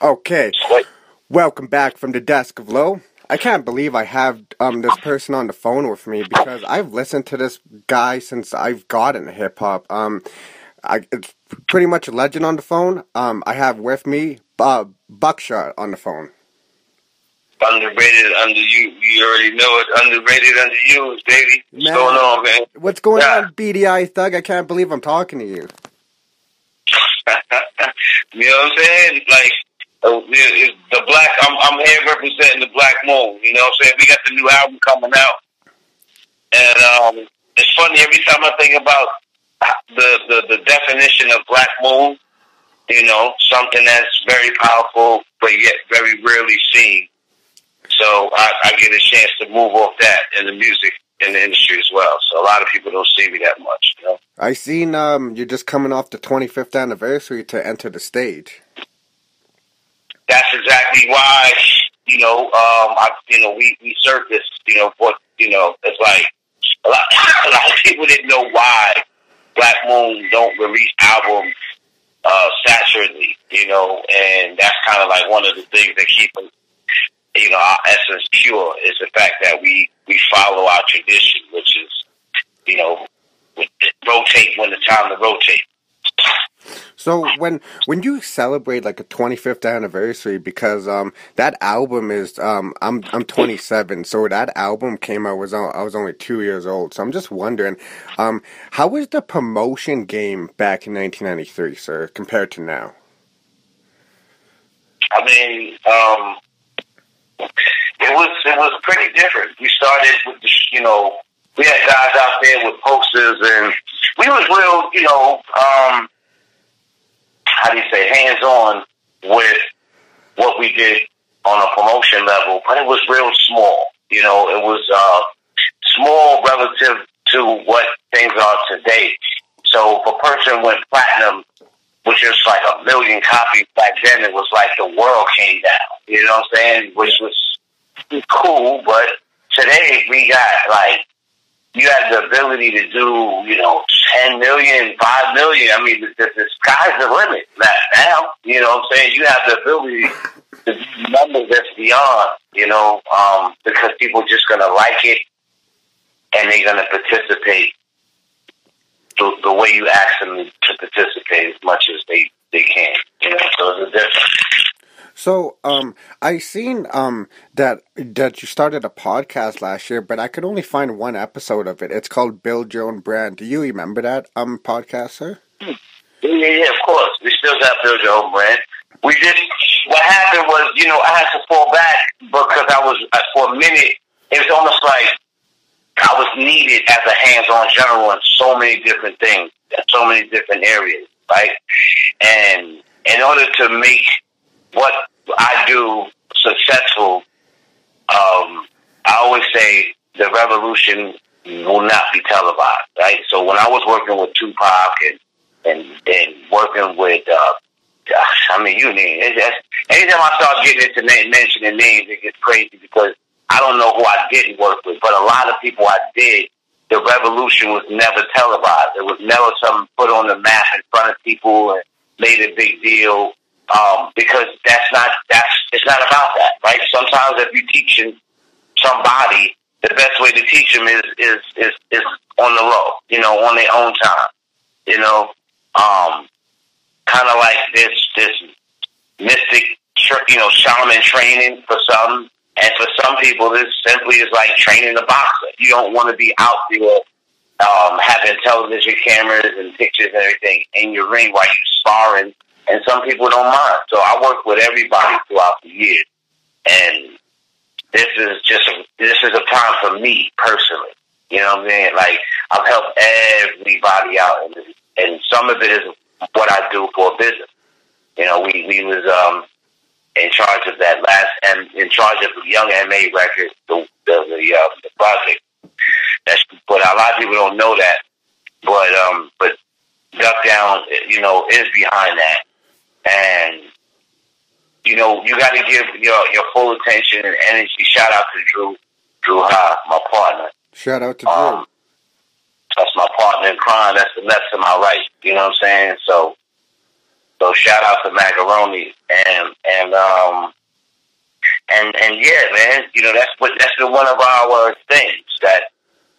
Okay. Welcome back from the desk of Lo. I can't believe I have um this person on the phone with me because I've listened to this guy since I've gotten hip hop. Um, I it's pretty much a legend on the phone. Um, I have with me uh, Buckshot on the phone. Underrated, under you. You already know it. Underrated, underused, baby. What's Man. going on, man? What's going Yeah. on, BDI Thug? I can't believe I'm talking to you. you know what I'm saying? Like uh, the black. I'm I'm here representing the Black Moon. You know what I'm saying? We got the new album coming out, and um, it's funny every time I think about the the, the definition of Black Moon. You know, something that's very powerful, but yet very rarely seen. So I, I get a chance to move off that in the music in the industry as well. So a lot of people don't see me that much. You know. I seen um you're just coming off the 25th anniversary to Enta Da Stage. That's exactly why you know um I you know we we surfaced you know what you know it's like a lot a lot of people didn't know why Black Moon don't release albums uh saturately you know and that's kind of like one of the things that keep you know our essence pure is the fact that we we follow our tradition which is you know rotate when it's time to rotate So when when you celebrate like a 25th anniversary, because um that album is um I'm I'm 27, so that album came out was I was only two years old. So I'm just wondering, um how was the promotion game back in 1993, sir, compared to now? I mean, um, it was it was pretty different. We started with the, you know, we had guys out there with posters, and we was real, you know, um, how do you say, hands on with what we did on a promotion level, but it was real small. You know, it was uh, small relative to what things are today. So if a person went platinum, which is like a million copies back then, it was like the world came down. You know what I'm saying? Which was cool, but today we got like you have the ability to do, you know, 10 million, 5 million. I mean, the, the, the sky's the limit now. You know what I'm saying? You have the ability to do numbers that's beyond, you know, um, because people just going to like it and they're going to participate the, the way you ask them to participate as much as they, they can. You know, so it's a difference. So um I seen um that that you started a podcast last year, but I could only find one episode of it. It's called Build Your Own Brand. Do you remember that um podcast, sir? Yeah, yeah, yeah, of course. We still got build your own brand. We just what happened was, you know, I had to fall back because I was uh, for a minute. It was almost like I was needed as a hands-on general in so many different things, in so many different areas, right? And in order to make what I do successful, um, I always say the revolution will not be televised, right? So when I was working with Tupac and and and working with, uh, I mean, you name it. Just, anytime I start getting into na- mentioning names, it gets crazy because I don't know who I didn't work with, but a lot of people I did. The revolution was never televised. It was never something put on the map in front of people and made a big deal. Um, because that's not that's it's not about that, right? Sometimes if you're teaching somebody, the best way to teach them is is is, is on the low, you know, on their own time, you know, um, kind of like this this mystic, you know, shaman training for some, and for some people, this simply is like training a boxer. You don't want to be out there um, having television cameras and pictures and everything in your ring while you sparring, and some people don't mind. So I work with everybody throughout the year, and this is just a, this is a time for me personally. You know what I mean? Like I've helped everybody out, and, and some of it is what I do for a business. You know, we we was um in charge of that last and in charge of the Young MA record, the the the, uh, the project. That's but a lot of people don't know that. But um, but Duck Down, you know, is behind that, and you know, you got to give your your full attention and energy. Shout out to Dru, Dru Ha, my partner. Shout out to Dru. Um, that's my partner in crime. That's the left to my right. You know what I'm saying? So So shout out to Macaroni and and um and and yeah, man, you know that's what that's the one of our things that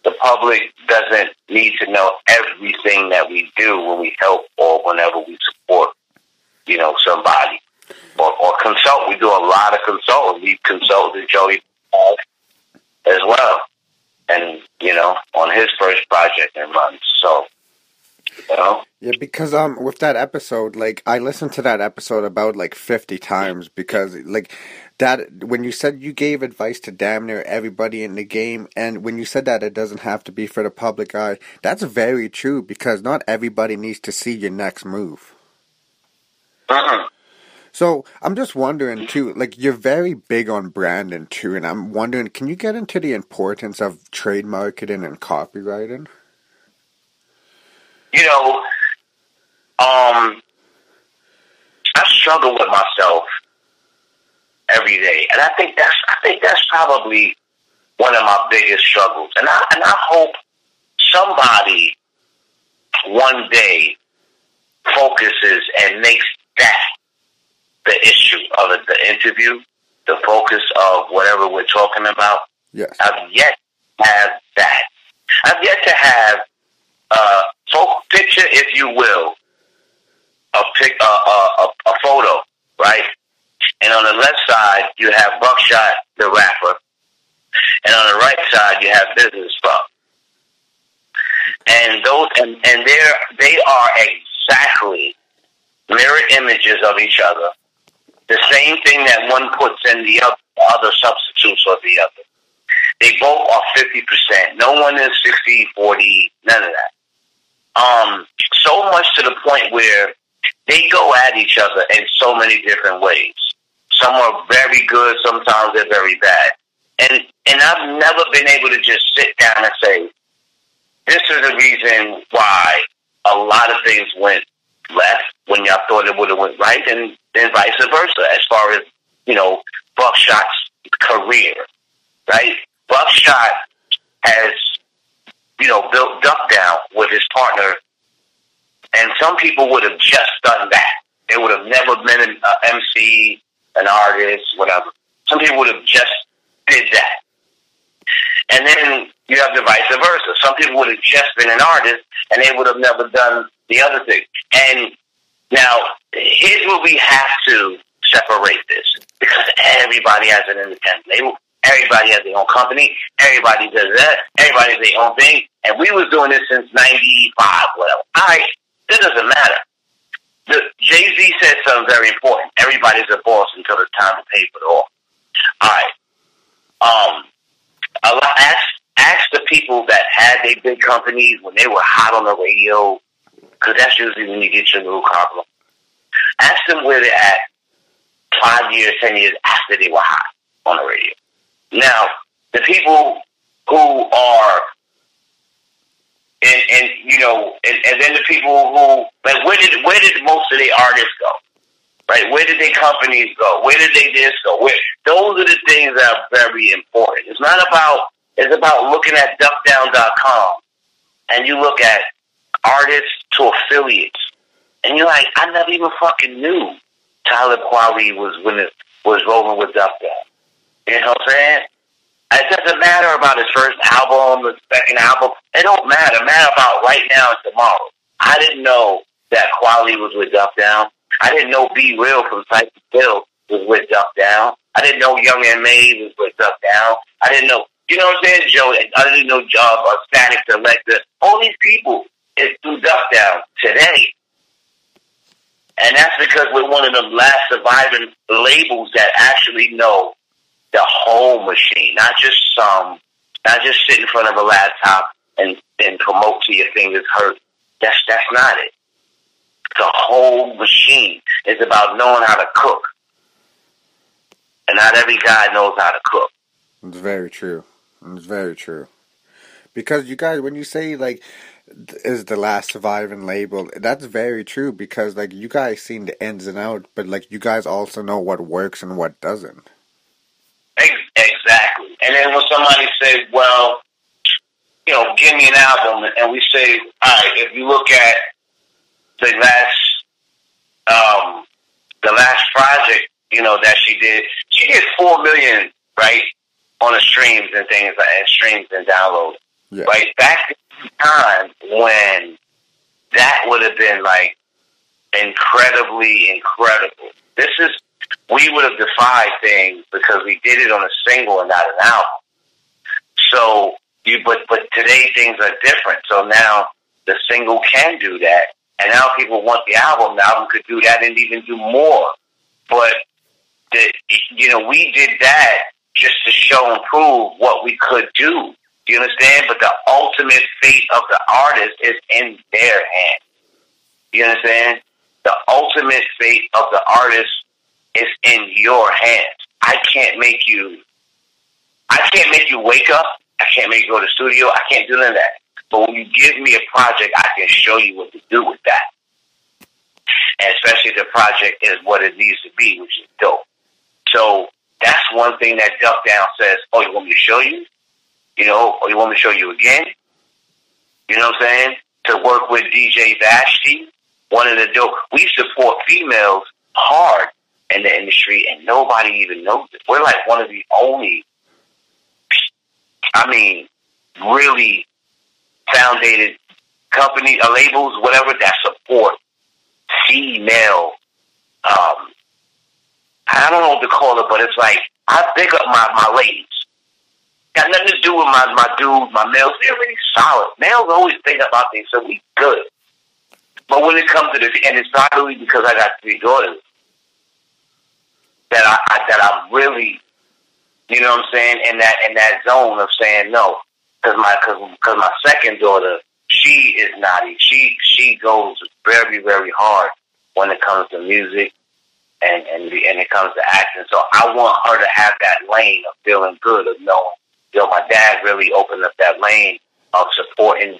the public doesn't need to know everything that we do when we help or whenever we support, you know, somebody or, or consult. We do a lot of consulting. We consulted Joey as well, and you know, on his first project in runs. So, you know. Yeah, because um, with that episode, like I listened to that episode about like fifty times because like that when you said you gave advice to damn near everybody in the game, and when you said that it doesn't have to be for the public eye, that's very true because not everybody needs to see your next move. Uh-uh. So I'm just wondering too, like you're very big on branding too, and I'm wondering, can you get into the importance of trade marketing and copyrighting? You know, um, I struggle with myself every day, and I think that's I think that's probably one of my biggest struggles, and I and I hope somebody one day focuses and makes that the issue of the interview, the focus of whatever we're talking about. Yes. I've yet to have that. I've yet to have uh, folk picture, if you will, a pic, uh, a, a photo, right? And on the left side, you have Buckshot, the rapper, and on the right side, you have Business Bro. And those, and, and they're, they are exactly mirror images of each other the same thing that one puts in the other substitutes of the other. They both are 50%. No one is 60, 40, none of that. Um, so much to the point where they go at each other in so many different ways. Some are very good, sometimes they're very bad. And and I've never been able to just sit down and say, this is the reason why a lot of things went left when y'all thought it would have went right, and then vice versa. As far as you know, Buckshot's career, right? Buckshot has you know built Duck Down with his partner, and some people would have just done that. They would have never been an uh, MC, an artist, whatever. Some people would have just did that. And then you have the vice versa. Some people would have just been an artist and they would have never done the other thing. And now, here's where we have to separate this because everybody has an independent label. Everybody has their own company. Everybody does that. Everybody has their own thing. And we was doing this since 95, whatever. All right. That doesn't matter. The Jay-Z said something very important. Everybody's a boss until it's time to pay for it all. All right. Um, a lot, ask, ask the people that had their big companies when they were hot on the radio, because that's usually when you get your little compliment. Ask them where they're at five years, ten years after they were hot on the radio. Now, the people who are, and, and you know, and, and then the people who, like, where did where did most of the artists go? Right? Where did their companies go? Where did they this go? Where those are the things that are very important. It's not about it's about looking at duckdown.com and you look at artists to affiliates. And you're like, I never even fucking knew Talib Kweli was when it was rolling with Down. You know what I'm saying? It doesn't matter about his first album, the second album. It don't matter. Matter about right now and tomorrow. I didn't know that Kweli was with Duck Down. I didn't know B-Real from Cypress Hill was with Duck Down. I didn't know Young M.A was with Duck Down. I didn't know, you know what I'm saying, Joe? I didn't know Job or Statik Selektah. All these people is through Duck Down today. And that's because we're one of the last surviving labels that actually know the whole machine, not just some, not just sit in front of a laptop and, and promote to your fingers hurt. That's, that's not it. The whole machine is about knowing how to cook. And not every guy knows how to cook. It's very true. It's very true. Because you guys, when you say like is the last surviving label. That's very true because like you guys seen the ins and outs, but like you guys also know what works and what doesn't. Exactly. And then when somebody says, "Well, you know, give me an album," and we say, "All right," if you look at the last um, the last project, you know, that she did, she did four million, right, on the streams and things like and streams and downloads. Yeah. Right back in time when that would have been like incredibly incredible. This is we would have defied things because we did it on a single and not an album. So you, but but today things are different. So now the single can do that, and now people want the album. The album could do that and even do more. But the, you know, we did that just to show and prove what we could do. You understand? But the ultimate fate of the artist is in their hands. You understand? The ultimate fate of the artist is in your hands. I can't make you. I can't make you wake up. I can't make you go to the studio. I can't do none of that. But when you give me a project, I can show you what to do with that. And especially the project is what it needs to be, which is dope. So that's one thing that Duck Down says, oh, you want me to show you? You know, or you want me to show you again? You know what I'm saying? To work with DJ Vashtie, one of the dope. We support females hard in the industry, and nobody even knows it. We're like one of the only, I mean, really founded company, uh, labels, whatever that support female. Um, I don't know what to call it, but it's like I pick up my my ladies. Got nothing to do with my my dudes, my males. They're really solid. Males always think about things, so we good. But when it comes to this, and it's not really because I got three daughters that I, I that I'm really, you know what I'm saying, in that in that zone of saying no, because my because my second daughter, she is naughty. She she goes very very hard when it comes to music and and and it comes to acting. So I want her to have that lane of feeling good of knowing, you know, my dad really opened up that lane of supporting,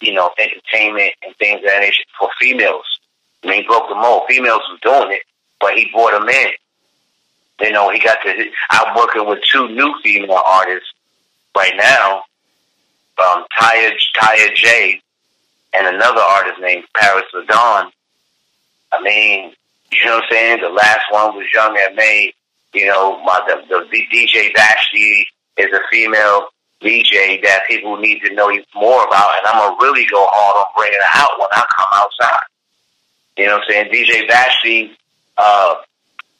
you know, entertainment and things of that nature for females. I mean, he broke the mold. Females was doing it, but he brought them in. You know, he got to. I'm working with two new female artists right now. Um, Taya Taya J, and another artist named Paris Ladon. I mean, you know what I'm saying? The last one was Young M.A. You know, my the, the DJ Vashtie is a female DJ that people need to know more about, and I'm gonna really go hard on bringing her out when I come outside. You know what I'm saying? DJ Vashtie, uh,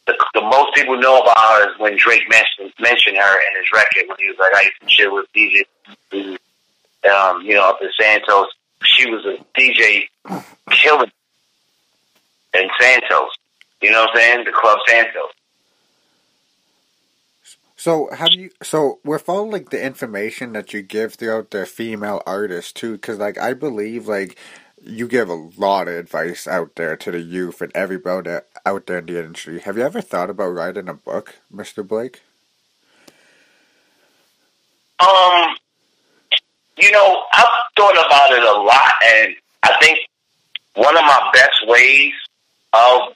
the, the most people know about her is when Drake mentioned mentioned her in his record when he was like, I used to chill with DJ, um, you know, up in Santos. She was a DJ killing in Santos. You know what I'm saying? The Club Santos. So do you? So with all like the information that you give throughout the female artists too, because like I believe like you give a lot of advice out there to the youth and everybody out there in the industry. Have you ever thought about writing a book, Mister Blake? Um, you know, I've thought about it a lot, and I think one of my best ways of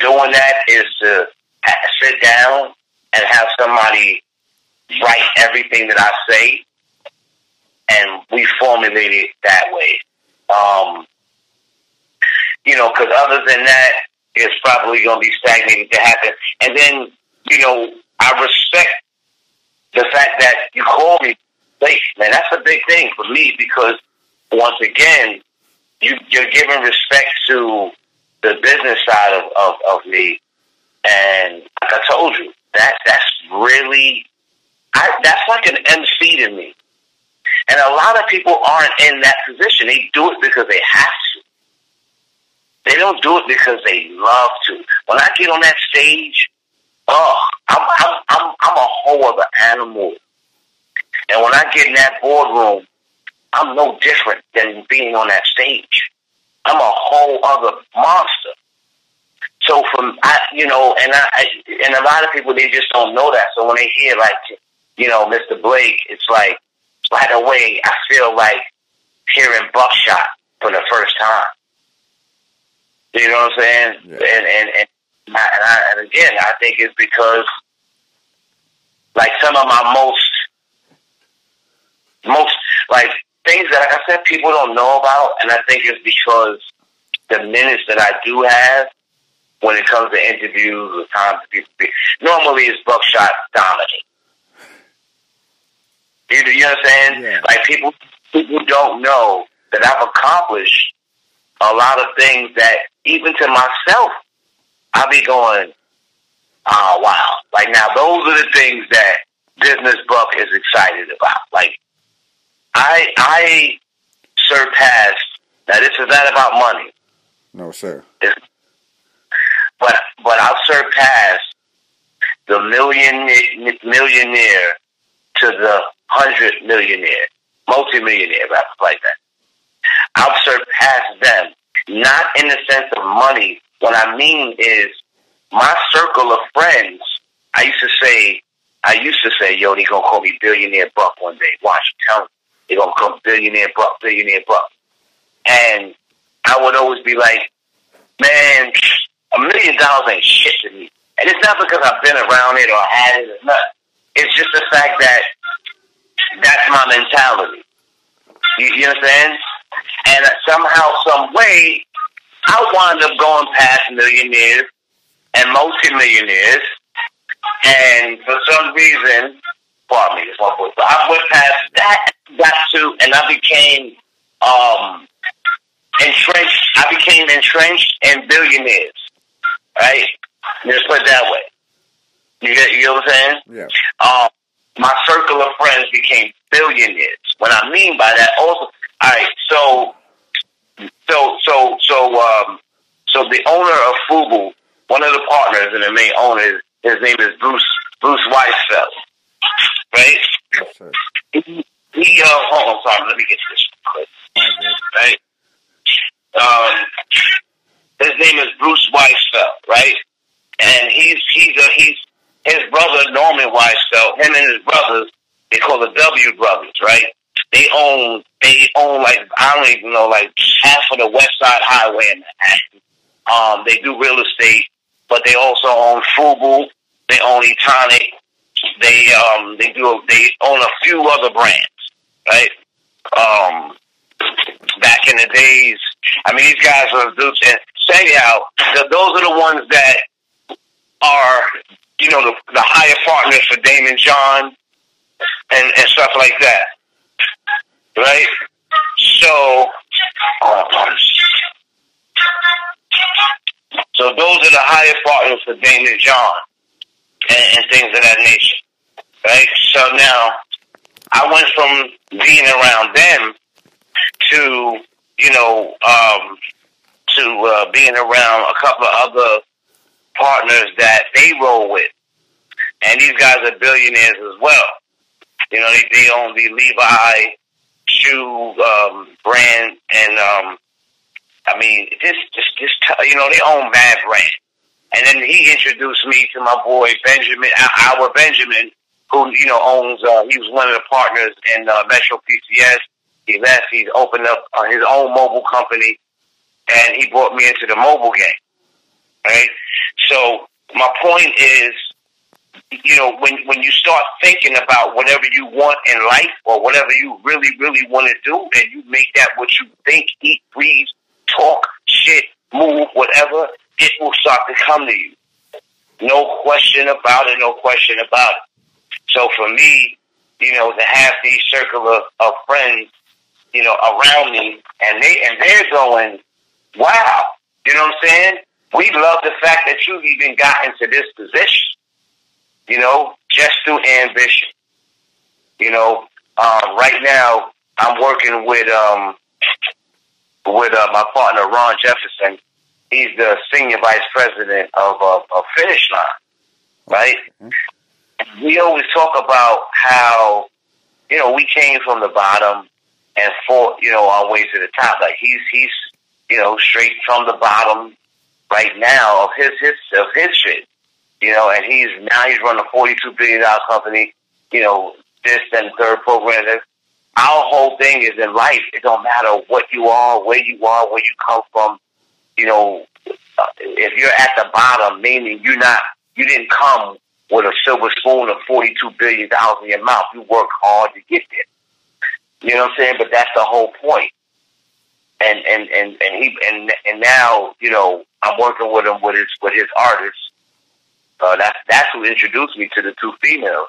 doing that is to sit down and have somebody write everything that I say, and we formulate it that way. Um, you know, because other than that, it's probably going to be stagnated to happen. And then, you know, I respect the fact that you call me Blake, man. That's a big thing for me because once again, you, you're giving respect to the business side of, of, of me. And like I told you, that that's really I, that's like an MC to me. And a lot of people aren't in that position. They do it because they have to. They don't do it because they love to. When I get on that stage, oh, I'm I'm I'm, I'm a whole other animal. And when I get in that boardroom, I'm no different than being on that stage. I'm a whole other monster. From I, you know, and I, and a lot of people they just don't know that. So when they hear like, you know, Mr. Blake, it's like right away I feel like hearing Buckshot for the first time. You know what I'm saying? Yeah. And and and, I, and, I, and again, I think it's because like some of my most most like things that like I said people don't know about, and I think it's because the minutes that I do have when it comes to interviews or time to people. Normally, it's Buckshot dominant. You, you understand? Yeah. Like people, people don't know that I've accomplished a lot of things that even to myself, I be going, oh wow. Like now, those are the things that Business Buck is excited about. Like I, I surpassed. Now this is not about money. No, sir. It's, but but I've surpassed the million millionaire to the hundred millionaire, multimillionaire, rather like that. I've surpassed them, not in the sense of money. What I mean is my circle of friends. I used to say, I used to say, yo, they gonna call me billionaire Buck one day. Watch, tell them they gonna come billionaire Buck, billionaire Buck, and I would always be like, man, a million dollars ain't shit to me. And it's not because I've been around it or had it or nothing. It's just the fact that that's my mentality. You, you understand? And somehow, some way, I wound up going past millionaires and multimillionaires. And for some reason, pardon me, it's my voice. So I went past that, got to, and I became um, entrenched. I became entrenched in billionaires. Right? Just put it that way. You get, you know what I'm saying? Yeah. Um, my circle of friends became billionaires. What I mean by that, also, all right. So, so, so, so, um, so the owner of Fubu, one of the partners and the main owner, his name is Bruce Bruce Weisfeld, right? Yes. He, he uh, hold on, sorry, let me get this quick, good. right? Um, his name is Bruce Weisfeld, right? And he's he's a, he's his brother Norman Weisfeld. Him and his brothers, they call the W brothers, right? They own they own like I don't even know like half of the West Side Highway in Manhattan. Um, they do real estate, but they also own Fubu. They own Etonic. They um they do they own a few other brands, right? Um, back in the days, I mean these guys are dudes and say out. Those are the ones that are you know the, the higher partners for Daymond John and and stuff like that, right? So. So those are the higher partners for Daymond John and, and things of that nature. Right? So now I went from being around them to, you know, um, to uh, being around a couple of other partners that they roll with. And these guys are billionaires as well. You know, they, they own the Levi shoe um, brand and um, I mean, this, this, this, you know, they own Mad Brand. And then he introduced me to my boy Benjamin, our Benjamin, who, you know, owns, uh, he was one of the partners in uh, Metro PCS. He left, he's opened up uh, his own mobile company, and he brought me into the mobile game. Right? So, my point is, you know, when, when you start thinking about whatever you want in life or whatever you really, really want to do, and you make that what you think, eat, breathe, talk, shit, move, whatever, it will start to come to you. No question about it, no question about it. So for me, you know, to have these circle of, of friends, you know, around me and they and they're going, Wow, you know what I'm saying? We love the fact that you even got into this position. You know, just through ambition. You know, um, right now I'm working with um with uh, my partner Ron Jefferson. He's the senior vice president of uh, of Finish Line, right? Mm-hmm. We always talk about how you know we came from the bottom and fought you know our way to the top. Like he's he's you know straight from the bottom right now of his his of his shit, you know, and he's now he's running a forty two billion dollar company. You know, this and third program our whole thing is in life. It don't matter what you are, where you are, where you come from. You know, uh, if you're at the bottom, meaning you're not, you didn't come with a silver spoon of forty-two billion dollars in your mouth. You work hard to get there. You know what I'm saying? But that's the whole point. And and and and he and and now you know I'm working with him with his with his artists. Uh, that's that's who introduced me to the two females,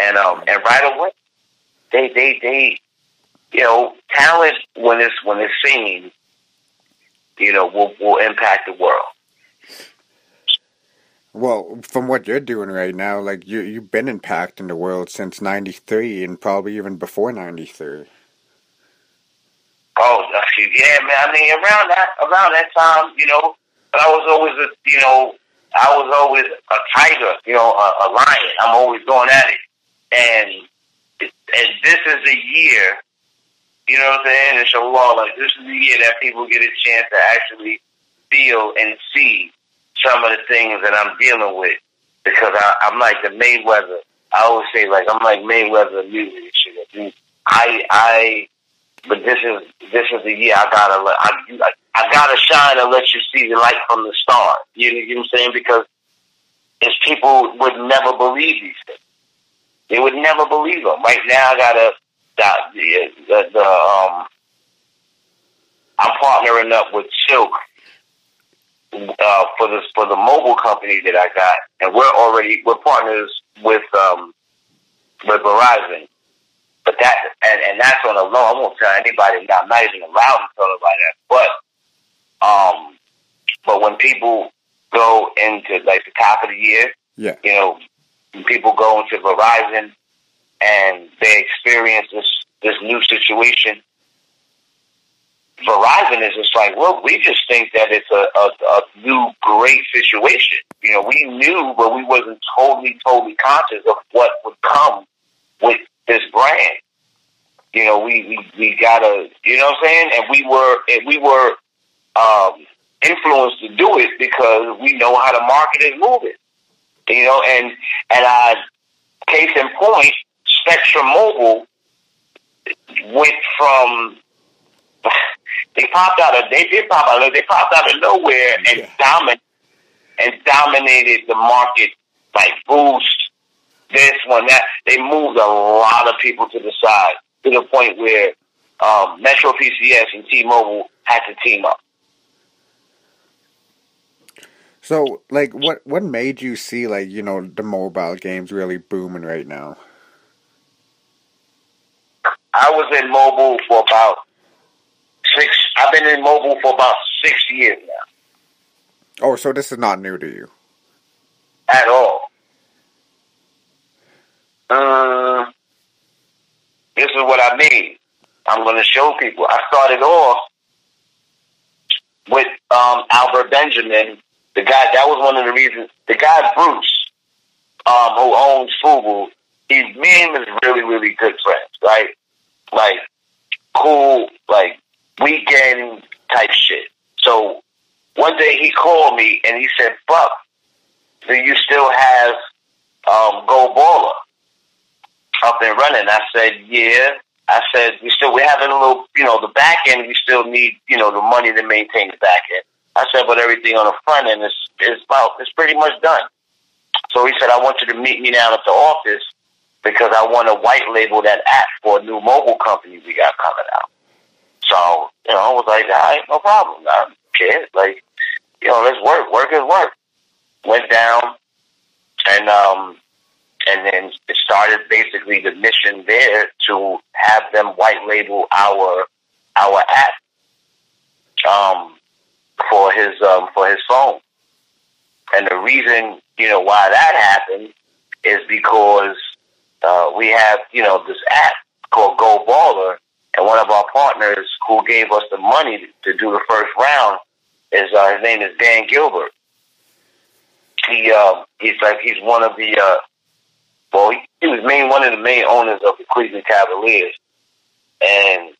and um and right away they they they you know talent when it's when it's seen you know will will impact the world. Well, from what you're doing right now, like you you've been impacting the world since '93 and probably even before '93. Oh, yeah, man. I mean, around that around that time, you know, I was always a, you know, I was always a tiger, you know, a, a lion. I'm always going at it, and and this is the year, you know what I'm saying? Well, like this is the year that people get a chance to actually feel and see some of the things that I'm dealing with because I, I'm like the Mayweather. I always say like I'm like Mayweather music. I I but this is this is the year I gotta let I, I gotta shine and let you see the light from the start. You, you know what I'm saying? Because it's people would never believe these things. They would never believe them. Right now, I gotta the, the, the um. I'm partnering up with Silk uh, for this for the mobile company that I got, and we're already we're partners with um with Verizon. But that and, and that's on a low. I won't tell anybody. I'm not even allowed to tell anybody that. But um, but when people go into like the top of the year, yeah, you know, when people go into Verizon and they experience this this new situation. Verizon is just like, look, we just think that it's a, a, a new great situation. You know, we knew, but we wasn't totally, totally conscious of what would come with this brand. You know, we, we, we gotta, you know what I'm saying? And we were, and we were, um, influenced to do it because we know how to market and move it. You know, and, and I, case in point, Spectrum Mobile went from, they popped out of, they did pop out of, they popped out of nowhere and yeah. dominate, and dominated the market like boost this one, that. They moved a lot of people to the side to the point where um, Metro PCS and T-Mobile had to team up. So, like, what what made you see like you know the mobile games really booming right now? I was in mobile for about six. I've been in mobile for about six years now. Oh, so this is not new to you at all. Uh, this is what I mean. I'm going to show people. I started off with um, Albert Benjamin, the guy. That was one of the reasons. The guy Bruce, um, who owns Fubu, he me and is really, really good friends, right? Like cool, like weekend type shit. So one day he called me and he said, "Fuck, do you still have um, Go Baller?" Up and running. I said, yeah. I said, we still, we're having a little, you know, the back end, we still need, you know, the money to maintain the back end. I said, but everything on the front end is, is about, it's pretty much done. So he said, I want you to meet me down at the office because I want to white label that app for a new mobile company we got coming out. So, you know, I was like, all right, no problem. I don't care. Like, you know, let's work. Work is work. Went down and, um, and then it started basically the mission there to have them white label our our app um, for his um, for his phone. And the reason you know why that happened is because uh, we have you know this app called Go Baller, and one of our partners who gave us the money to do the first round is uh, his name is Dan Gilbert. He uh, he's like he's one of the uh, well, he, he was main one of the main owners of the Cleveland Cavaliers, and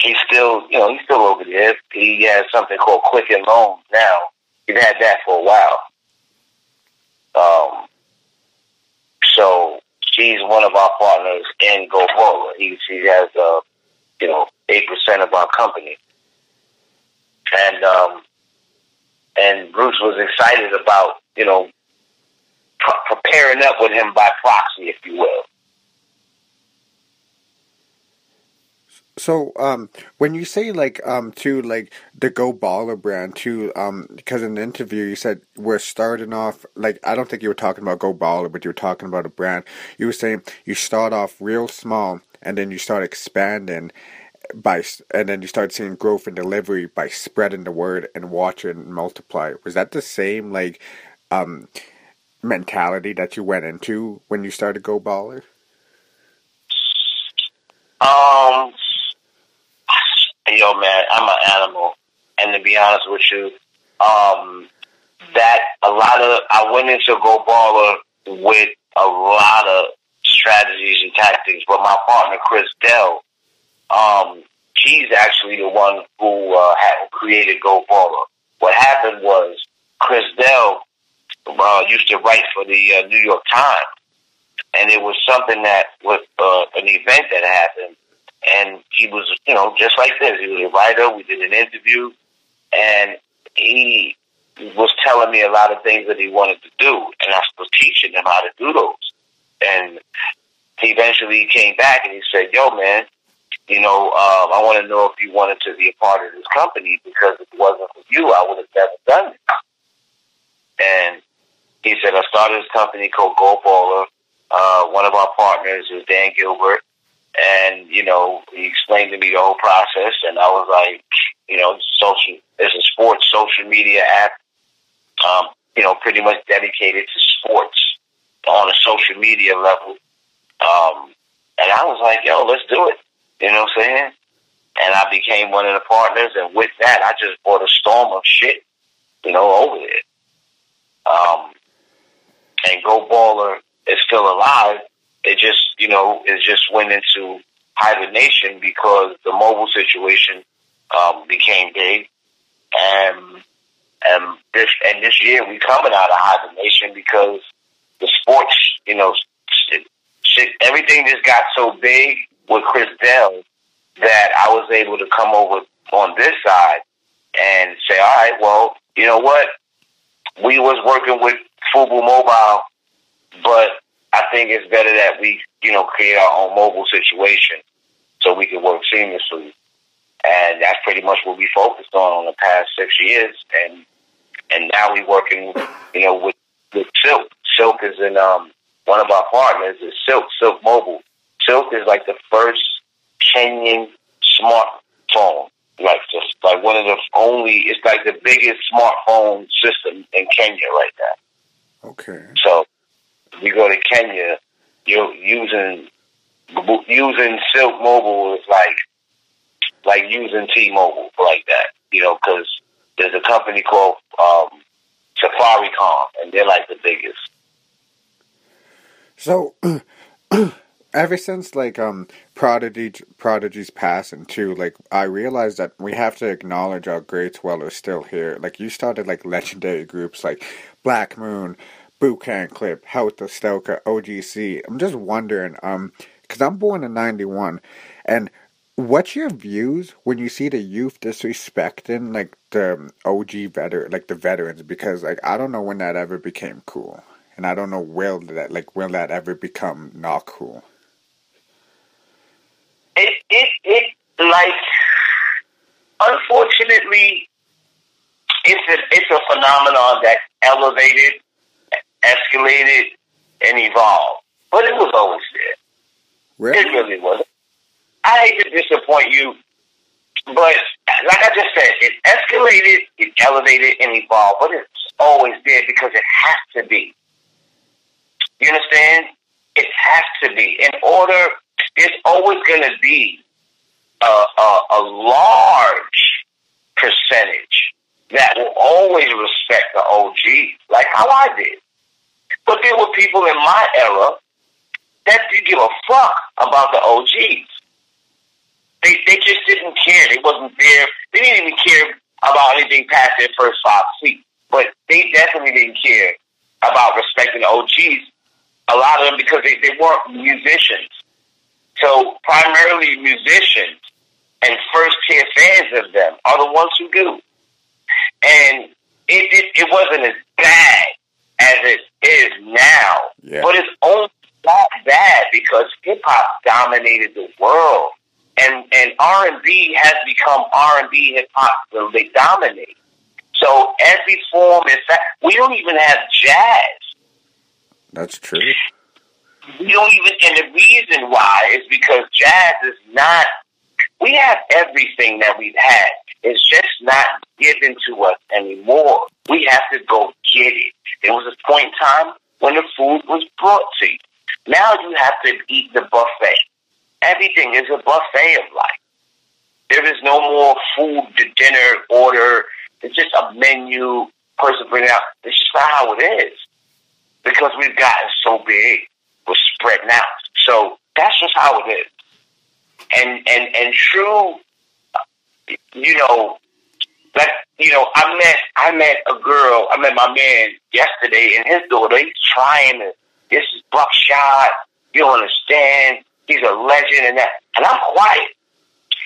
he's still, you know, he's still over there. He has something called Quicken Loans now. He's had that for a while. Um, so she's one of our partners in Go Forward. He she has, uh, you know, eight percent of our company, and um, and Bruce was excited about, you know, pairing up with him by proxy, if you will. So, um, when you say like um to like the Go Baller brand to um because in the interview you said we're starting off like I don't think you were talking about Go Baller, but you were talking about a brand. You were saying you start off real small and then you start expanding by and then you start seeing growth in delivery by spreading the word and watching multiply. Was that the same like um mentality that you went into when you started Go Baller? Um, yo, man, I'm an animal, and to be honest with you, um, that a lot of I went into Go Baller with a lot of strategies and tactics, but my partner Chris Dell, um, he's actually the one who uh, had created Go Baller. What happened was Chris Dell uh, used to write for the uh, New York Times, and it was something that was uh, an event that happened, and he was, you know, just like this. He was a writer. We did an interview, and he was telling me a lot of things that he wanted to do, and I was teaching him how to do those. And he eventually came back and he said, "Yo, man, you know, um, I want to know if you wanted to be a part of this company because if it wasn't for you, I would have never done it." And he said, "I started this company called Go Baller. Uh, one of our partners is Dan Gilbert." And, you know, he explained to me the whole process and I was like, you know, social, it's a sports social media app, um, you know, pretty much dedicated to sports on a social media level. Um, and I was like, yo, let's do it. You know what I'm saying? And I became one of the partners. And with that, I just bought a storm of shit, you know, over there. Um, and Go Baller is still alive it just, you know, it just went into hibernation because the mobile situation um, became big, and and this and this year we coming out of hibernation because the sports, you know, shit, shit, everything just got so big with Chris Dell that I was able to come over on this side and say, all right, well, you know what? We was working with Fubu Mobile, but I think it's better that we, you know, create our own mobile situation so we can work seamlessly. And that's pretty much what we focused on on the past six years. And and now we're working, you know, with, with Silk. Silk is in um, one of our partners is Silk, Silk Mobile. Silk is like the first Kenyan smartphone. Like just like one of the only it's like the biggest smartphone system in Kenya right now. Okay. So you go to Kenya, you're using using Silk Mobile is like like using T-Mobile like that, you know, because there's a company called um, Safaricom, and they're like the biggest. So, ever since like um Prodigy Prodigy's passing too, like I realized that we have to acknowledge our greats while they're still here. Like you started like legendary groups like Black Moon, Boot Camp Clik, Heltah Skeltah, OGC. I'm just wondering, um, because I'm born in '91, and what's your views when you see the youth disrespecting like the OG veteran, like the veterans? Because like I don't know when that ever became cool, and I don't know will that like will that ever become not cool. It it it like unfortunately, it's a it's a phenomenon that elevated escalated, and evolved. But it was always there. Really? It really was. I hate to disappoint you, but like I just said, it escalated, it elevated, and evolved. But it's always there because it has to be. You understand? It has to be. In order, it's always going to be a, a, a large percentage that will always respect the OG, like how I did. But there were people in my era that didn't give a fuck about the OGs. They they just didn't care. They wasn't there. They didn't even care about anything past their first five feet. But they definitely didn't care about respecting the OGs. A lot of them because they, they weren't musicians. So primarily musicians and first tier fans of them are the ones who do. And it, it, it wasn't as bad as it is now. Yeah. But it's only not bad because hip hop dominated the world. And and R and B has become R and B hip hop. So they dominate. So every form is that we don't even have jazz. That's true. We don't even, and the reason why is because jazz is not. We have everything that we've had. It's just not given to us anymore. We have to go get it. There was a point in time when the food was brought to you. Now you have to eat the buffet. Everything is a buffet of life. There is no more food to dinner order. It's just a menu. Person bring out. It's just not how it is because we've gotten so big. We're spreading out. So that's just how it is. And and and true, you know, like you know, I met I met a girl. I met my man yesterday, and his daughter. He's trying to. This is buckshot. You don't understand. He's a legend, and that. And I'm quiet.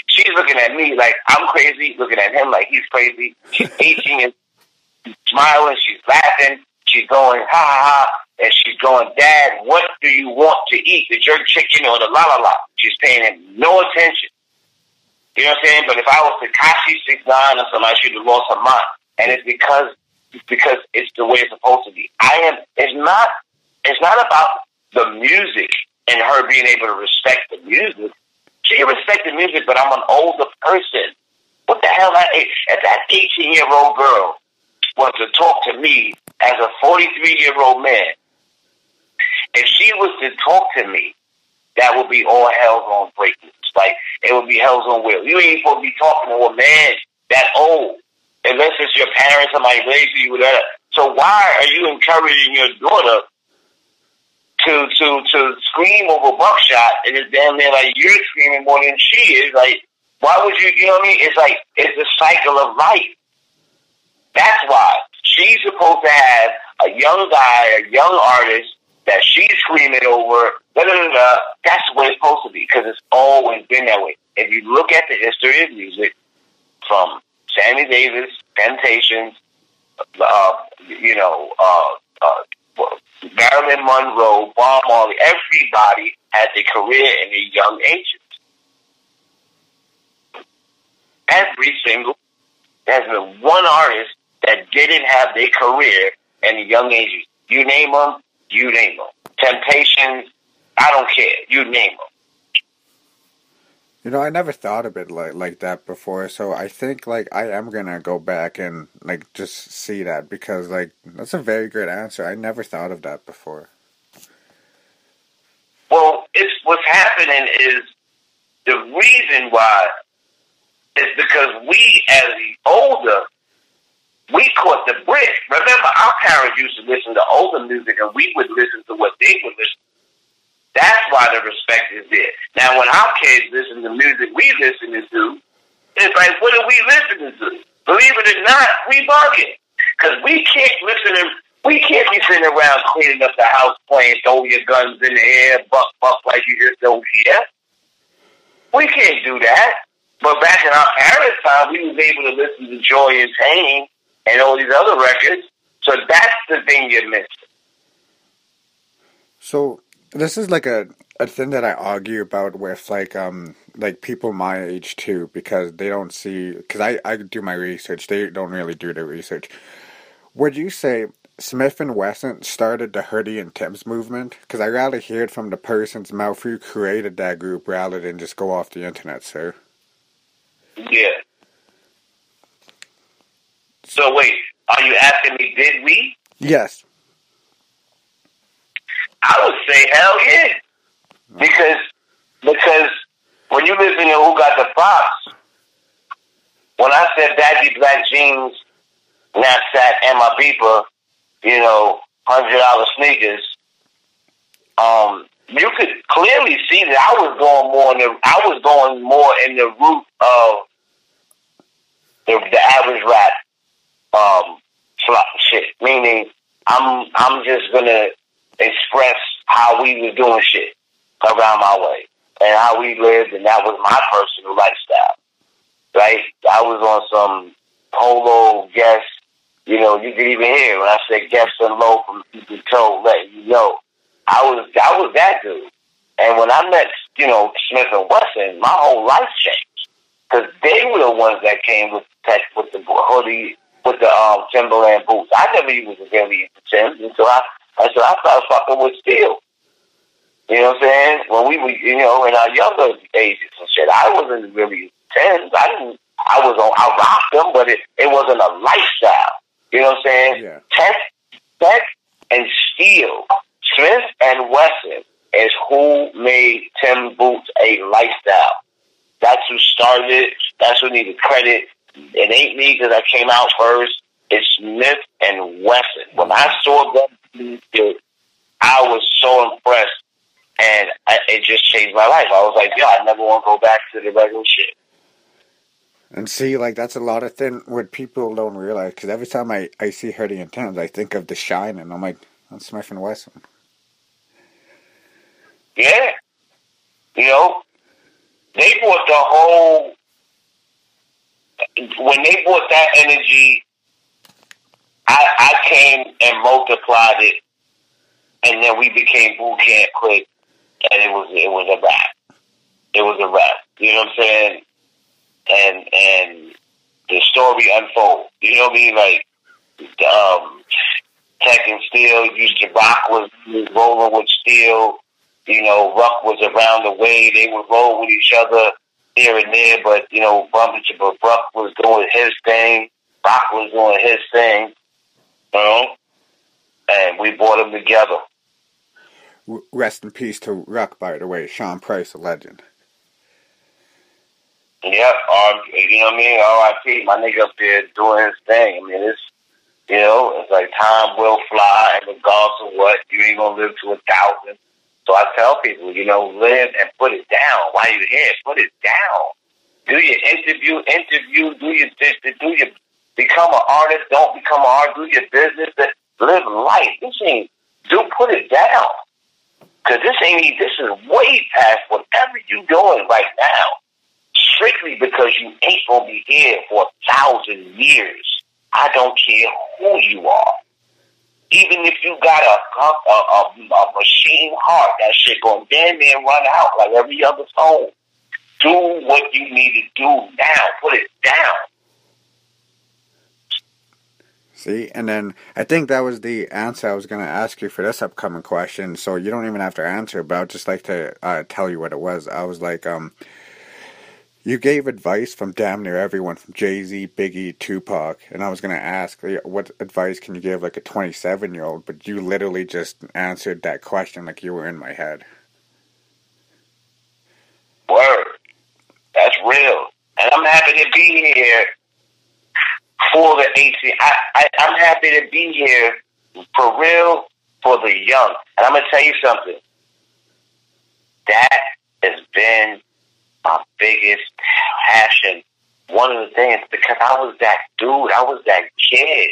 She's looking at me like I'm crazy. Looking at him like he's crazy. She's 18 and smiling. She's laughing. She's going ha ha ha, and she's going, Dad, what do you want to eat? The jerk chicken or the la la la? She's paying him no attention. You know what I'm saying? But if I was Tekashi six nine or somebody, she'd have lost her mind. And it's because because it's the way it's supposed to be. I am. It's not. It's not about the music and her being able to respect the music. She can respect the music, but I'm an older person. What the hell? If that 18 year old girl was to talk to me as a 43 year old man, if she was to talk to me, that would be all hell's on break loose. Like it would be hell's on wheel. You ain't supposed to be talking to a man that old, unless it's your parents or my raised you, whatever. So why are you encouraging your daughter to to to scream over buckshot and it's damn near like you're screaming more than she is? Like why would you? You know what I mean? It's like it's a cycle of life. That's why she's supposed to have a young guy, a young artist that she's screaming over. Da, da, da, da. That's the way it's supposed to be because it's always been that way. If you look at the history of music, from Sammy Davis, Temptations, uh, you know, uh, uh, Marilyn Monroe, Bob Marley, everybody had their career in their young ages. Every single, there's been one artist that didn't have their career in the young ages. You name them, you name them. Temptations, I don't care. You name them. You know, I never thought of it like like that before, so I think like I am gonna go back and like just see that because like that's a very good answer. I never thought of that before. Well, it's what's happening is the reason why is because we, as the older, we caught the brick. Remember, our parents used to listen to older music, and we would listen to what they would listen. That's why the respect is there. Now, when our kids listen to music we listen to, it's like, what are we listening to? Believe it or not, we bugging. Because we can't listen to, we can't be sitting around cleaning up the house playing throw your guns in the air, buck, buck like you just don't hear. We can't do that. But back in our parents' time, we was able to listen to Joy and Pain and all these other records. So that's the thing you're missing. So this is like a a thing that I argue about with like um like people my age too because they don't see because I I do my research they don't really do their research. Would you say Smif-N-Wessun started the Hoodie and Timbs movement? Because I rather hear it from the person's mouth who created that group rather than just go off the internet, sir. Yeah. So wait, are you asking me? Did we? Yes. I would say hell yeah, because because when you listen to Who Got the Props, when I said baggy black jeans, knapsack, and my beeper, you know, hundred dollar sneakers, um, you could clearly see that I was going more in the I was going more in the route of the, the average rap um flop shit. Meaning I'm I'm just gonna express how we was doing shit around my way and how we lived and that was my personal lifestyle. Right? I was on some polo guest, you know, you could even hear when I said guest and low from people told letting you know. I was I was that dude. And when I met, you know, Smif-N-Wessun, my whole life changed. because they were the ones that came with the with the hoodie with the um, Timberland boots. I never even was really into Timbs until I until I started fucking with Steele. You know what I'm saying? When we were, you know, in our younger ages and shit, I wasn't really Timbs. I didn't. I was on. I rocked them, but it it wasn't a lifestyle. You know what I'm saying? Yeah. Tek, Tek, and Steele, Smith and Wesson is who made Tim Boots a lifestyle. That's who started it. That's who needed credit. It ain't me because I came out first. It's Smith and Wesson. When I saw them, I was so impressed, and I, it just changed my life. I was like, yo, I never want to go back to the regular shit. And see, like that's a lot of thing what people don't realize. Because every time I, I see Hardy and Timbs, I think of The Shine, and I'm like, that's Smif-N-Wessun. Yeah, you know, they brought the whole when they brought that energy. I I came and multiplied it, and then we became Boot Camp Clik, and it was it was a wrap. It was a wrap. You know what I'm saying? And and the story unfolds. You know what I mean? Like um, Tek and Steele used to rock was rolling with Steele. You know, Ruck was around the way. They would roll with each other here and there, but you know, but Ruck was doing his thing. Rock was doing his thing. You know, and we brought them together. Rest in peace to Ruck, by the way. Sean Price, a legend. Yep, um, you know what I mean? R.I.P. My nigga up there doing his thing. I mean, it's, you know, it's like time will fly, and regardless of what, you ain't gonna live to a thousand. So I tell people, you know, live and put it down while you're here. Put it down. Do your interview, interview, do your do your become an artist, don't become an artist, do your business, but live life. This ain't do put it down. Cause this ain't this is way past whatever you doing right now. Strictly because you ain't gonna be here for a thousand years. I don't care who you are. Even if you got a a, a, a machine heart, that shit gonna damn near run out like every other phone. Do what you need to do now. Put it down. See, and then I think that was the answer I was going to ask you for this upcoming question. So you don't even have to answer, but I'd just like to uh, tell you what it was. I was like, um, you gave advice from damn near everyone, from Jay Z, Biggie, Tupac, and I was going to ask, what advice can you give like a 27 year old? But you literally just answered that question like you were in my head. Word. That's real. And I'm happy to be here for the 18. I, I, I'm happy to be here for real for the young. And I'm going to tell you something. That has been my biggest passion. One of the things, because I was that dude, I was that kid.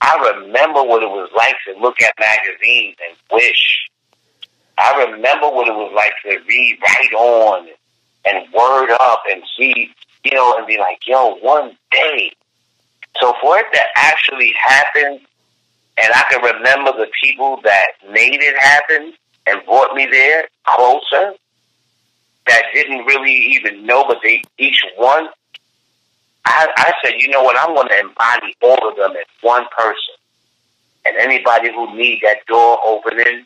I remember what it was like to look at magazines and wish. I remember what it was like to read Right On and Word Up and see, you know, and be like, yo, one day. So for it to actually happen, and I can remember the people that made it happen and brought me there closer, that didn't really even know, but they each one. I, I said, you know what? I'm going to embody all of them as one person. And anybody who needs that door opening,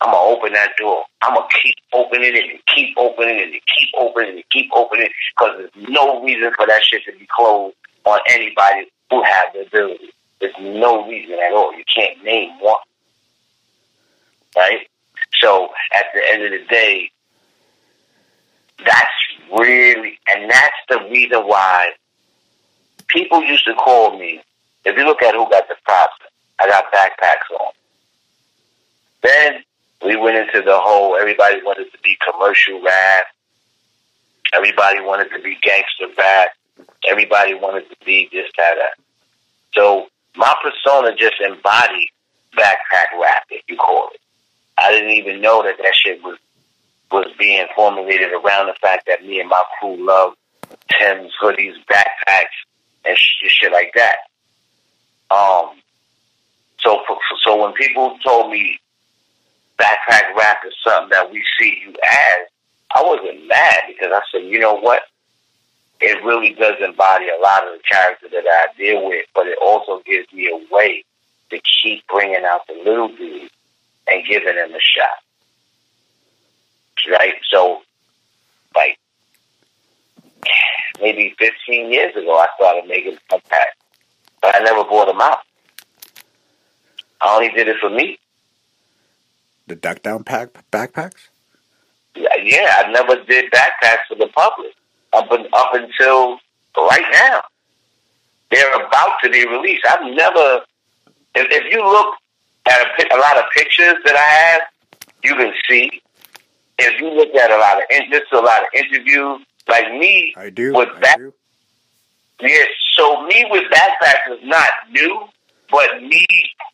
I'm gonna open that door. I'm gonna keep opening it and keep opening it and keep opening it and keep opening it because there's no reason for that shit to be closed on anybody who has the ability. There's no reason at all. You can't name one. Right? So at the end of the day, that's really, and that's the reason why people used to call me. If you look at who got the props, I got backpacks on. Then we went into the whole, everybody wanted to be commercial rap. Everybody wanted to be gangster rap. Everybody wanted to be this, that, that. So my persona just embodied backpack rap, if you call it. I didn't even know that that shit was was being formulated around the fact that me and my crew love Timbs hoodies, backpacks, and shit like that. Um, so so when people told me backpack rap is something that we see you as, I wasn't mad because I said, you know what? It really does embody a lot of the character that I deal with, but it also gives me a way to keep bringing out the little dude and giving him a shot. Right? So, like, maybe 15 years ago, I started making contacts, but I never bought them out. I only did it for me. The duck down pack backpacks. Yeah, I never did backpacks for the public up in, up until right now. They're about to be released. I've never. If, if you look at a, a lot of pictures that I have, you can see. If you look at a lot of just a lot of interviews, like me, I do. With I back, do. yeah. So me with backpacks is not new, but me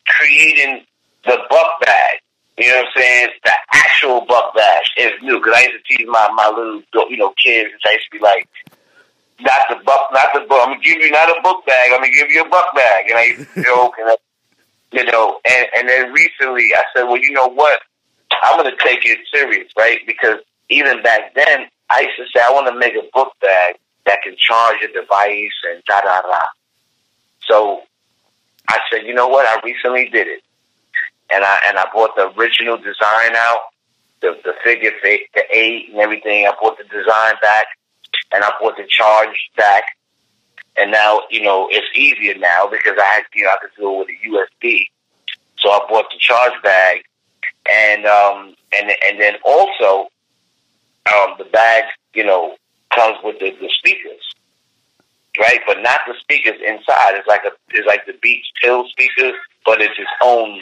creating the buck bag. You know what I'm saying? The actual buck bag is new because I used to tease my my little you know kids. I used to be like, not the buck, not the book. I'm gonna give you not a book bag. I'm gonna give you a buck bag. And I used to joke and I, you know. And and then recently I said, well, you know what? I'm gonna take it serious, right? Because even back then I used to say I want to make a book bag that can charge a device and da da da. So I said, you know what? I recently did it, and I and I bought the original design out, the the figure, the eight and everything. I bought the design back, and I bought the charge back, and now you know it's easier now because I had you know I could do it with a USB. So I bought the charge bag, and um and and then also um the bag you know comes with the, the speakers right? But not the speakers inside. It's like a it's like the Beats Pill speakers, but it's its own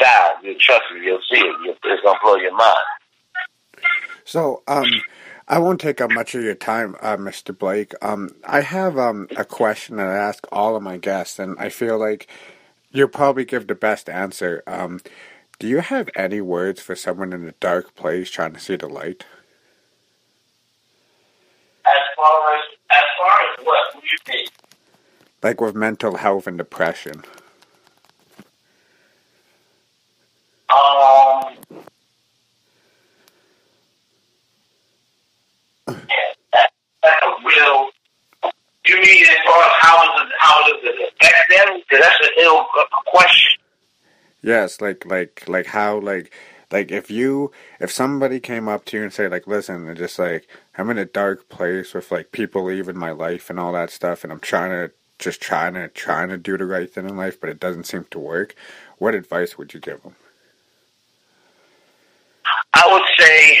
style. You trust me, you'll see it. It's gonna blow your mind. So, um, I won't take up much of your time, uh, Mr. Blake. Um, I have um a question that I ask all of my guests, and I feel like you'll probably give the best answer. Um, do you have any words for someone in a dark place trying to see the light? As far as as far as what? What do you think? Like with mental health and depression. Um. that, that's a real. You mean as far as how does it, how does it affect them? Because that's an ill question. Yes, like like like how like like if you if somebody came up to you and say like listen and just like I'm in a dark place with like people leaving my life and all that stuff and I'm trying to just trying to trying to do the right thing in life but it doesn't seem to work what advice would you give them I would say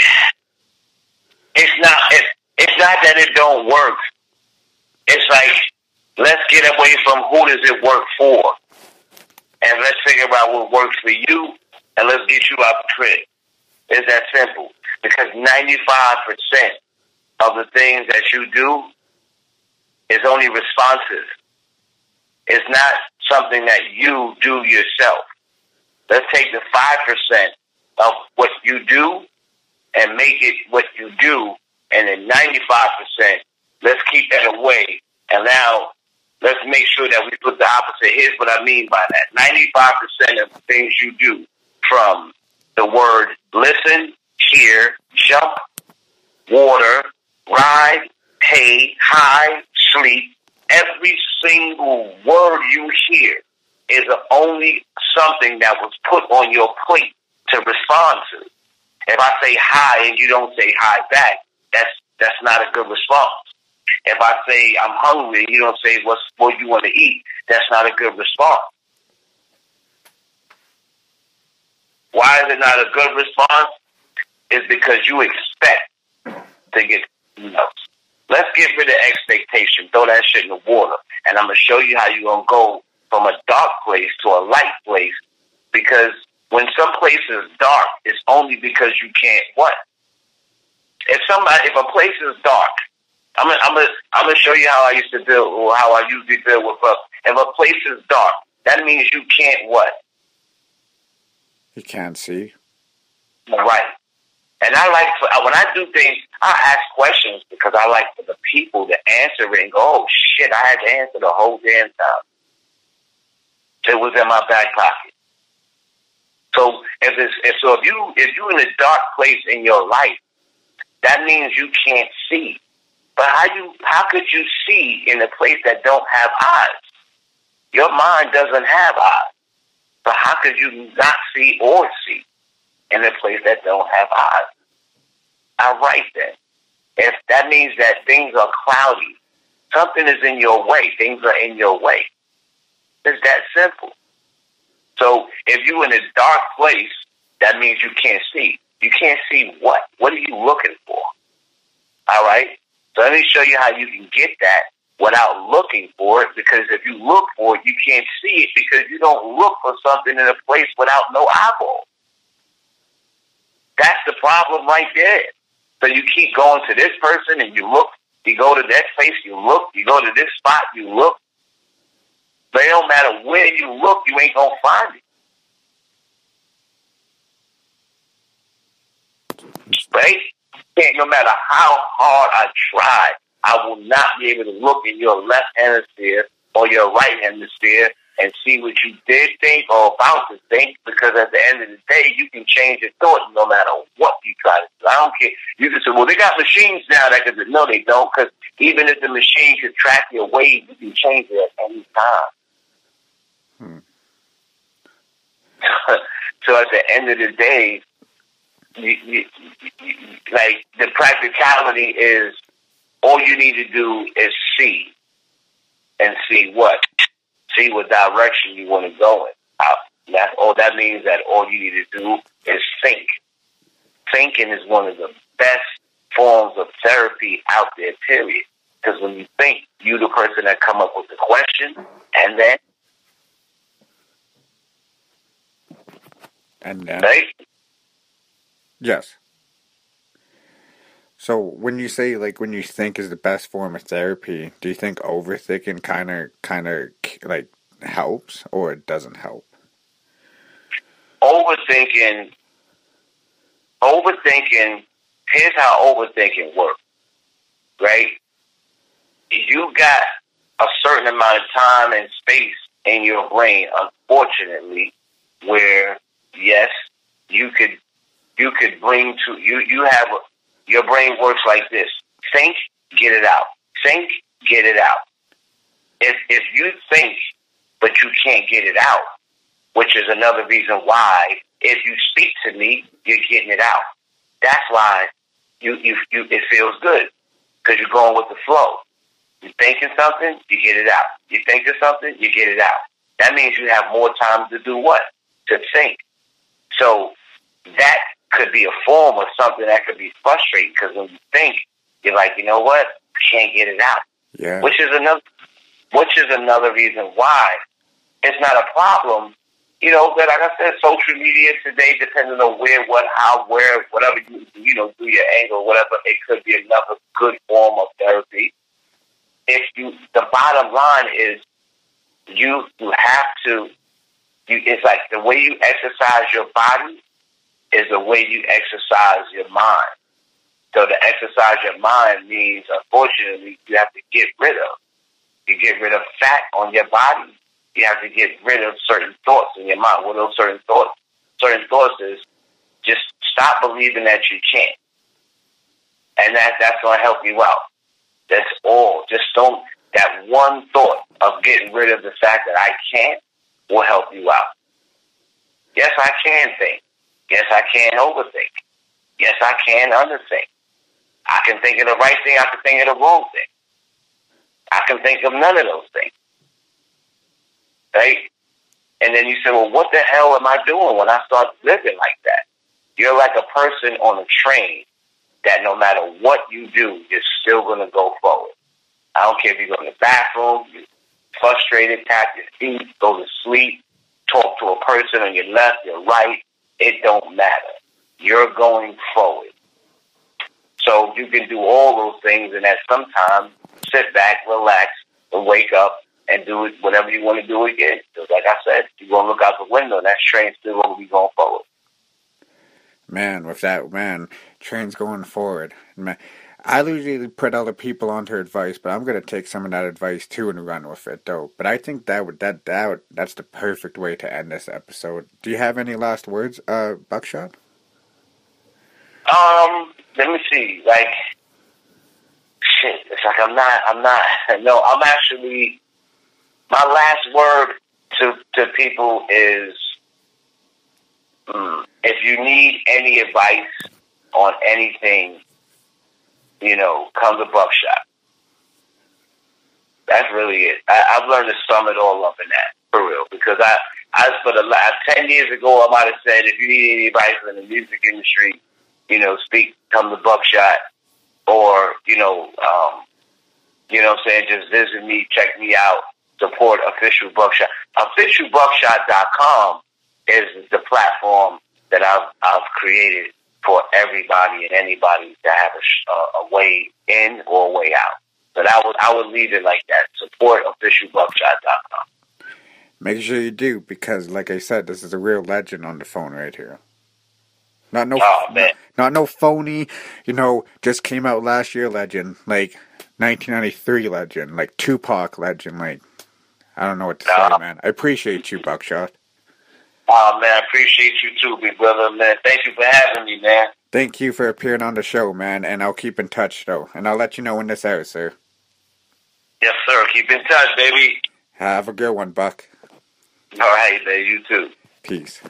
it's not it, it's not that it don't work. It's like let's get away from who does it work for, and let's figure out what works for you, and let's get you out the trick. It's that simple. Because ninety five percent of the things that you do is only responsive. It's not something that you do yourself. Let's take the five percent of what you do and make it what you do, and then 95%, let's keep that away. And now let's make sure that we put the opposite. Here's what I mean by that 95% of the things you do from the word listen, hear, jump, water, ride, pay, hide, sleep, every single word you hear is only something that was put on your plate to respond to. If I say hi and you don't say hi back, that's that's not a good response. If I say I'm hungry and you don't say what's what you want to eat, that's not a good response. Why is it not a good response? Is because you expect to get notes. Let's get rid of expectation. Throw that shit in the water. And I'm gonna show you how you're gonna go from a dark place to a light place because when some place is dark, it's only because you can't what? If somebody, if a place is dark, I'm gonna, I'm gonna, I'm gonna show you how I used to deal, or how I usually deal with folks. If a place is dark, that means you can't what? you can't see Right. And I like to, when I do things, I ask questions because I like for the people to answer it and go, "Oh shit, I had to answer the whole damn time." It was in my back pocket. So if it's so if you if you're in a dark place in your life, that means you can't see. But how you how could you see in a place that don't have eyes? Your mind doesn't have eyes. So how could you not see or see in a place that don't have eyes? All right then. If that means that things are cloudy, something is in your way, things are in your way. It's that simple. So if you're in a dark place, that means you can't see. You can't see what? What are you looking for? All right? So let me show you how you can get that without looking for it because if you look for it, you can't see it because you don't look for something in a place without no eyeball. That's the problem right there. So you keep going to this person and you look, you go to that place, you look, you go to this spot, you look. But it don't matter where you look, you ain't gonna find it. Right? No matter how hard I try, I will not be able to look in your left hemisphere or your right hemisphere and see what you did think or about to think because at the end of the day, you can change your thoughts no matter what you try to do. I don't care. You can say, well, they got machines now that can do. No, they don't because even if the machine can track your weight, you can change it at any time. Hmm. so at the end of the day, you, you, you, like the practicality is all you need to do is see and see what see what direction you want to go in. That all. That means that all you need to do is think. Thinking is one of the best forms of therapy out there. Period. Because when you think, you the person that come up with the question, and then and then right? yes. So when you say like when you think is the best form of therapy, do you think overthinking kind of kind of like helps or it doesn't help? Overthinking overthinking here's how overthinking works. Right? You got a certain amount of time and space in your brain, unfortunately, where yes, you could you could bring to you you have your brain works like this. Think, get it out. Think, get it out. If, if you think, but you can't get it out, which is another reason why if you speak to me, you're getting it out. That's why you, you, you it feels good because you're going with the flow. You're thinking something, you get it out. You're thinking something, you get it out. That means you have more time to do what? To think. So that could be a form of something that could be frustrating because when you think, you're like, you know what, I can't get it out. Yeah. Which is another, which is another reason why it's not a problem. You know, but like I said, social media today, depending on where, what, how, where, whatever you, you know, do your angle, whatever, it could be another good form of therapy. If you, the bottom line is, you you have to. You, it's like the way you exercise your body is the way you exercise your mind. So to exercise your mind means, unfortunately, you have to get rid of. You get rid of fat on your body. You have to get rid of certain thoughts in your mind. What are those certain thoughts? Certain thoughts is just stop believing that you can't. And that, that's going to help you out. That's all. Just don't, that one thought of getting rid of the fact that I can't will help you out. Yes, I can think. Yes, I can overthink. Yes, I can underthink. I can think of the right thing. I can think of the wrong thing. I can think of none of those things. Right? And then you say, well, what the hell am I doing when I start living like that? You're like a person on a train that no matter what you do, you're still going to go forward. I don't care if you go to the bathroom, you're frustrated, tap your feet, go to sleep, talk to a person on your left, your right, it don't matter. You're going forward. So you can do all those things and at some time sit back, relax, and wake up and do it whatever you want to do again. Because like I said, you're gonna look out the window and that train's still gonna be going forward. Man, with that man, train's going forward. Man, I usually put other people onto advice, but I'm gonna take some of that advice too and run with it, though. But I think that would that that that's the perfect way to end this episode. Do you have any last words, uh, Buckshot? Um, let me see. Like, shit. it's like I'm not. I'm not. No, I'm actually. My last word to to people is, mm, if you need any advice on anything, you know, come to Buckshot. That's really it. I, I've learned to sum it all up in that for real because I, I for the last ten years ago, I might have said if you need any advice in the music industry, you know, speak, come to Buckshot, or you know, um, you know, what I'm saying just visit me, check me out, support official Buckshot. Officialbuckshot.com is the platform that I've I've created for everybody and anybody to have a, a way in or a way out. But I would I would leave it like that. Support officialbuckshot.com. Make sure you do because, like I said, this is a real legend on the phone right here. Not no, oh. Not, not no phony. You know, just came out last year legend, like 1993 legend, like Tupac legend. Like I don't know what to say, man. I appreciate you, Buckshot. Oh man, I appreciate you too, big brother, man. Thank you for having me, man. Thank you for appearing on the show, man, and I'll keep in touch though, and I'll let you know when this airs, sir. Yes, sir. Keep in touch, baby. Have a good one, Buck. All right, baby. You too. Peace.